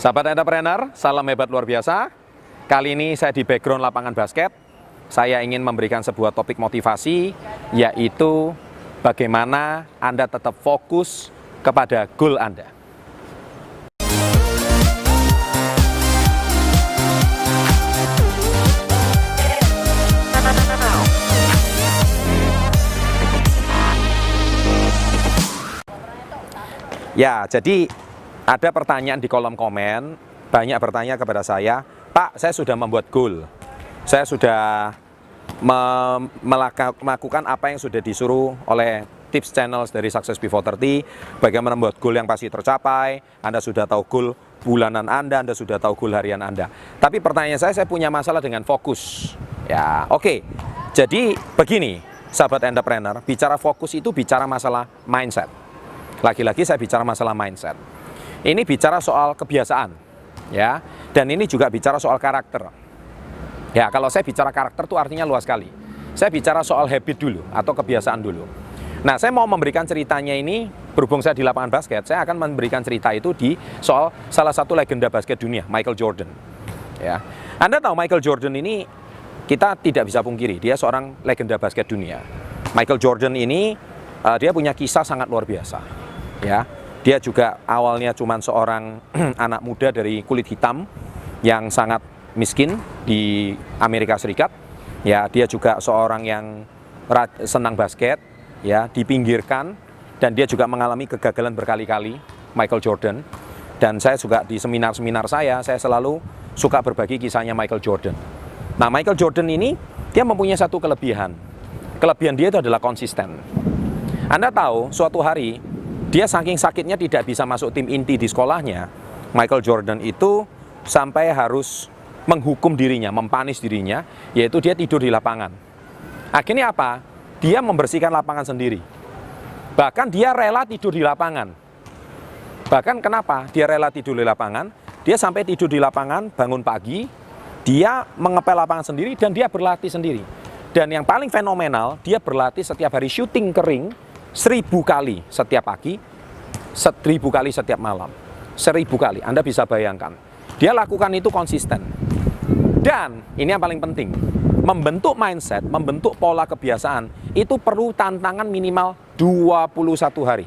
Sahabat entrepreneur, salam hebat luar biasa. Kali ini saya di background lapangan basket. Saya ingin memberikan sebuah topik motivasi, yaitu bagaimana Anda tetap fokus kepada goal Anda. Ya, jadi ada pertanyaan di kolom komen, banyak bertanya kepada saya, Pak, saya sudah membuat goal, saya sudah melakukan apa yang sudah disuruh oleh tips channels dari Success Before 30, bagaimana membuat goal yang pasti tercapai, Anda sudah tahu goal bulanan Anda, Anda sudah tahu goal harian Anda. Tapi pertanyaan saya, saya punya masalah dengan fokus. Ya, oke. Jadi begini, sahabat entrepreneur, bicara fokus itu bicara masalah mindset. Lagi-lagi saya bicara masalah mindset. Ini bicara soal kebiasaan, ya. Dan ini juga bicara soal karakter. Ya, kalau saya bicara karakter itu artinya luas sekali. Saya bicara soal habit dulu atau kebiasaan dulu. Nah, saya mau memberikan ceritanya ini berhubung saya di lapangan basket, saya akan memberikan cerita itu di soal salah satu legenda basket dunia, Michael Jordan. Ya. Anda tahu Michael Jordan ini kita tidak bisa pungkiri, dia seorang legenda basket dunia. Michael Jordan ini uh, dia punya kisah sangat luar biasa. Ya. Dia juga awalnya cuma seorang anak muda dari kulit hitam yang sangat miskin di Amerika Serikat. Ya, dia juga seorang yang senang basket, ya, dipinggirkan dan dia juga mengalami kegagalan berkali-kali, Michael Jordan. Dan saya juga di seminar-seminar saya, saya selalu suka berbagi kisahnya Michael Jordan. Nah, Michael Jordan ini dia mempunyai satu kelebihan. Kelebihan dia itu adalah konsisten. Anda tahu, suatu hari dia saking sakitnya tidak bisa masuk tim inti di sekolahnya. Michael Jordan itu sampai harus menghukum dirinya, mempanis dirinya, yaitu dia tidur di lapangan. Akhirnya apa? Dia membersihkan lapangan sendiri. Bahkan dia rela tidur di lapangan. Bahkan kenapa dia rela tidur di lapangan? Dia sampai tidur di lapangan, bangun pagi, dia mengepel lapangan sendiri dan dia berlatih sendiri. Dan yang paling fenomenal, dia berlatih setiap hari syuting kering seribu kali setiap pagi, seribu kali setiap malam. Seribu kali, Anda bisa bayangkan. Dia lakukan itu konsisten. Dan ini yang paling penting, membentuk mindset, membentuk pola kebiasaan, itu perlu tantangan minimal 21 hari.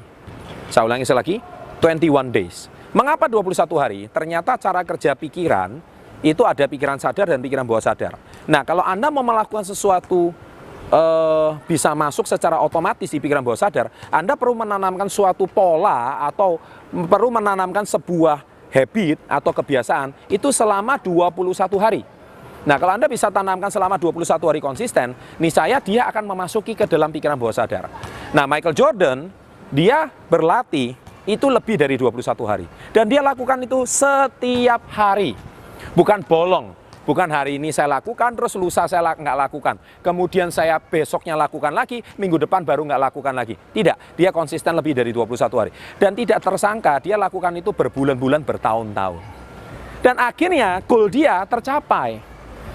Saya ulangi lagi, 21 days. Mengapa 21 hari? Ternyata cara kerja pikiran itu ada pikiran sadar dan pikiran bawah sadar. Nah, kalau Anda mau melakukan sesuatu uh, bisa masuk secara otomatis di pikiran bawah sadar, Anda perlu menanamkan suatu pola atau perlu menanamkan sebuah habit atau kebiasaan itu selama 21 hari. Nah, kalau Anda bisa tanamkan selama 21 hari konsisten, niscaya dia akan memasuki ke dalam pikiran bawah sadar. Nah, Michael Jordan, dia berlatih itu lebih dari 21 hari. Dan dia lakukan itu setiap hari. Bukan bolong, bukan hari ini saya lakukan, terus lusa saya nggak lakukan. Kemudian saya besoknya lakukan lagi, minggu depan baru nggak lakukan lagi. Tidak, dia konsisten lebih dari 21 hari. Dan tidak tersangka, dia lakukan itu berbulan-bulan, bertahun-tahun. Dan akhirnya goal dia tercapai.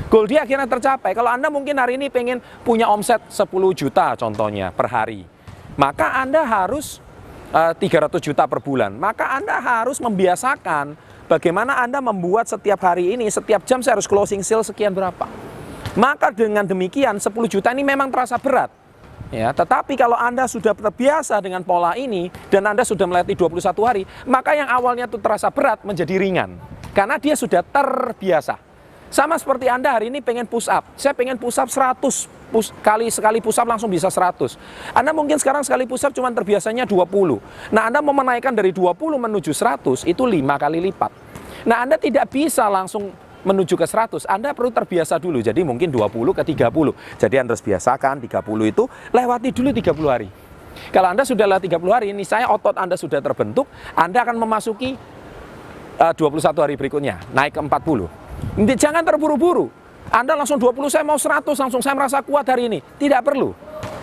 Goal dia akhirnya tercapai. Kalau Anda mungkin hari ini pengen punya omset 10 juta contohnya per hari. Maka Anda harus uh, 300 juta per bulan. Maka Anda harus membiasakan bagaimana Anda membuat setiap hari ini, setiap jam saya harus closing sale sekian berapa. Maka dengan demikian 10 juta ini memang terasa berat. Ya, tetapi kalau Anda sudah terbiasa dengan pola ini dan Anda sudah melatih 21 hari, maka yang awalnya itu terasa berat menjadi ringan. Karena dia sudah terbiasa. Sama seperti Anda hari ini pengen push up. Saya pengen push up 100 kali sekali push up langsung bisa 100. Anda mungkin sekarang sekali push up cuma terbiasanya 20. Nah, Anda mau menaikkan dari 20 menuju 100 itu 5 kali lipat. Nah, Anda tidak bisa langsung menuju ke 100. Anda perlu terbiasa dulu. Jadi mungkin 20 ke 30. Jadi Anda harus biasakan 30 itu lewati dulu 30 hari. Kalau Anda sudah lewat 30 hari, ini saya otot Anda sudah terbentuk, Anda akan memasuki uh, 21 hari berikutnya, naik ke 40. Jangan terburu-buru. Anda langsung 20, saya mau 100, langsung saya merasa kuat hari ini. Tidak perlu.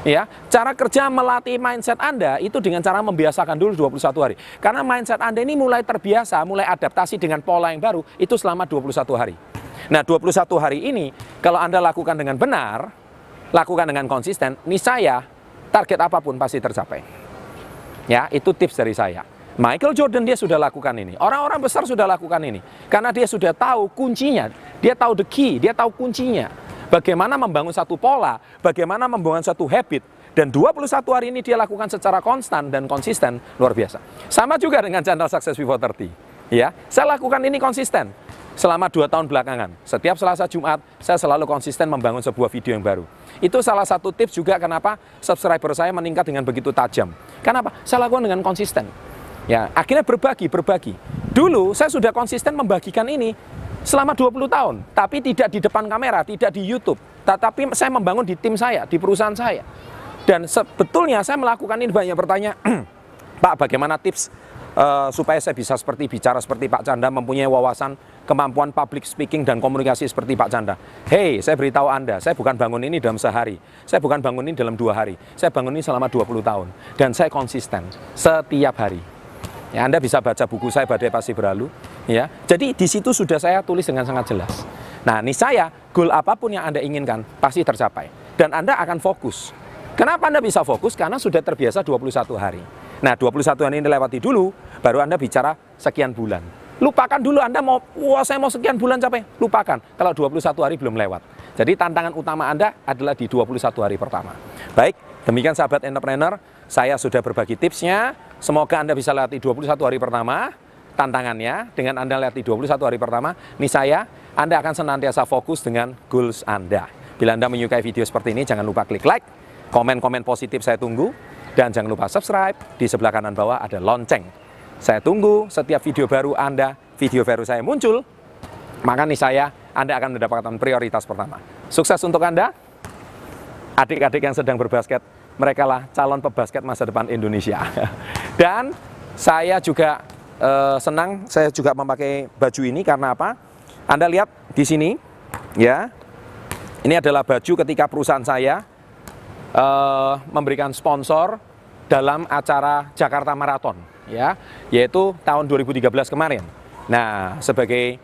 Ya, cara kerja melatih mindset Anda itu dengan cara membiasakan dulu 21 hari. Karena mindset Anda ini mulai terbiasa, mulai adaptasi dengan pola yang baru itu selama 21 hari. Nah, 21 hari ini kalau Anda lakukan dengan benar, lakukan dengan konsisten, niscaya target apa pun pasti tercapai. Ya, itu tips dari saya. Michael Jordan dia sudah lakukan ini. Orang-orang besar sudah lakukan ini. Karena dia sudah tahu kuncinya. Dia tahu the key, dia tahu kuncinya. Bagaimana membangun satu pola, bagaimana membangun satu habit. Dan 21 hari ini dia lakukan secara konstan dan konsisten, luar biasa. Sama juga dengan channel Success Before 30. Ya, saya lakukan ini konsisten selama dua tahun belakangan. Setiap Selasa Jumat, saya selalu konsisten membangun sebuah video yang baru. Itu salah satu tips juga kenapa subscriber saya meningkat dengan begitu tajam. Kenapa? Saya lakukan dengan konsisten. Ya, akhirnya berbagi, berbagi. Dulu saya sudah konsisten membagikan ini selama 20 tahun, tapi tidak di depan kamera, tidak di YouTube. Tetapi saya membangun di tim saya, di perusahaan saya. Dan sebetulnya saya melakukan ini banyak bertanya, Pak, bagaimana tips uh, supaya saya bisa seperti bicara seperti Pak Canda, mempunyai wawasan, kemampuan public speaking dan komunikasi seperti Pak Canda. Hei, saya beritahu Anda, saya bukan bangun ini dalam sehari, saya bukan bangun ini dalam dua hari, saya bangun ini selama 20 tahun. Dan saya konsisten setiap hari. Ya, Anda bisa baca buku saya Badai Pasti Berlalu. Ya, jadi di situ sudah saya tulis dengan sangat jelas. Nah, ini saya goal apa pun yang Anda inginkan pasti tercapai dan Anda akan fokus. Kenapa Anda bisa fokus? Karena sudah terbiasa 21 hari. Nah, 21 hari ini lewati dulu, baru Anda bicara sekian bulan. Lupakan dulu Anda mau, wah saya mau sekian bulan capek. Lupakan, kalau 21 hari belum lewat. Jadi tantangan utama Anda adalah di 21 hari pertama. Baik, demikian sahabat entrepreneur, saya sudah berbagi tipsnya, Semoga Anda bisa latih 21 hari pertama, tantangannya dengan Anda latih 21 hari pertama, nih saya, Anda akan senantiasa fokus dengan goals Anda. Bila Anda menyukai video seperti ini, jangan lupa klik like, komen-komen positif saya tunggu, dan jangan lupa subscribe, di sebelah kanan bawah ada lonceng. Saya tunggu setiap video baru Anda, video baru saya muncul, maka nih saya, Anda akan mendapatkan prioritas pertama. Sukses untuk Anda, adik-adik yang sedang berbasket, mereka lah calon pebasket masa depan Indonesia. Dan saya juga eh, senang, saya juga memakai baju ini karena apa? Anda lihat di sini, ya, ini adalah baju ketika perusahaan saya eh, memberikan sponsor dalam acara Jakarta Marathon, ya, yaitu tahun 2013 kemarin. Nah, sebagai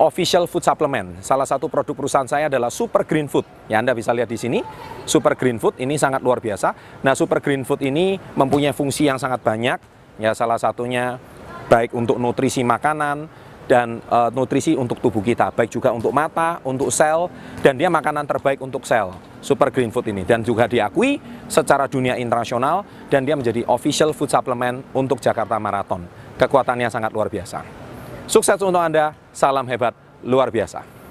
official food supplement. Salah satu produk perusahaan saya adalah Super Green Food. Ya Anda bisa lihat di sini, Super Green Food ini sangat luar biasa. Nah, Super Green Food ini mempunyai fungsi yang sangat banyak. Ya, salah satunya baik untuk nutrisi makanan dan e, nutrisi untuk tubuh kita, baik juga untuk mata, untuk sel, dan dia makanan terbaik untuk sel. Super Green Food ini dan juga diakui secara dunia internasional dan dia menjadi official food supplement untuk Jakarta Marathon. Kekuatannya sangat luar biasa. Sukses untuk Anda, salam hebat luar biasa.